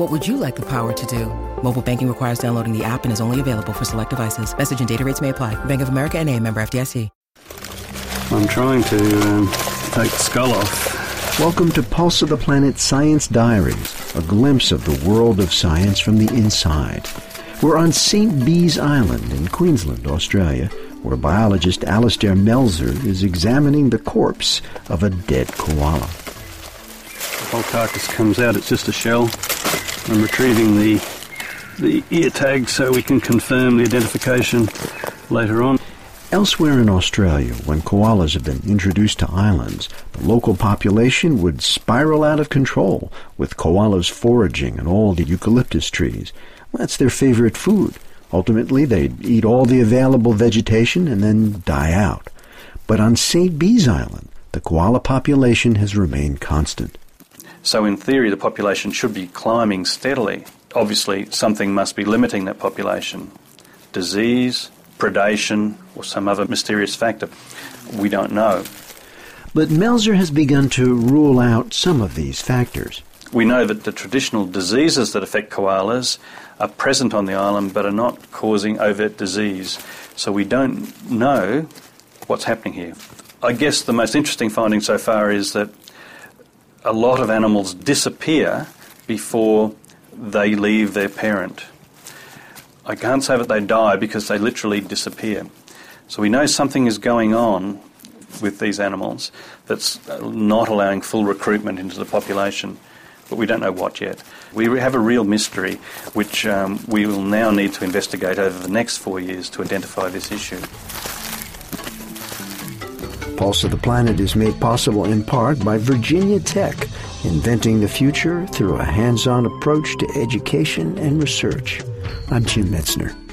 What would you like the power to do? Mobile banking requires downloading the app and is only available for select devices. Message and data rates may apply. Bank of America and a member FDIC. I'm trying to um, take the skull off. Welcome to Pulse of the Planet Science Diaries, a glimpse of the world of science from the inside. We're on St. Bees Island in Queensland, Australia, where biologist Alastair Melzer is examining the corpse of a dead koala. The whole carcass comes out, it's just a shell. I'm retrieving the, the ear tag so we can confirm the identification later on. Elsewhere in Australia, when koalas have been introduced to islands, the local population would spiral out of control, with koalas foraging on all the eucalyptus trees. That's their favorite food. Ultimately, they'd eat all the available vegetation and then die out. But on St. Bees Island, the koala population has remained constant. So, in theory, the population should be climbing steadily. Obviously, something must be limiting that population. Disease, predation, or some other mysterious factor. We don't know. But Melzer has begun to rule out some of these factors. We know that the traditional diseases that affect koalas are present on the island but are not causing overt disease. So we don't know what's happening here. I guess the most interesting finding so far is that a lot of animals disappear before they leave their parent. I can't say that they die because they literally disappear. So we know something is going on with these animals that's not allowing full recruitment into the population, but we don't know what yet. We have a real mystery which um, we will now need to investigate over the next four years to identify this issue. Pulse of the Planet is made possible in part by Virginia Tech, inventing the future through a hands on approach to education and research. I'm Jim Metzner.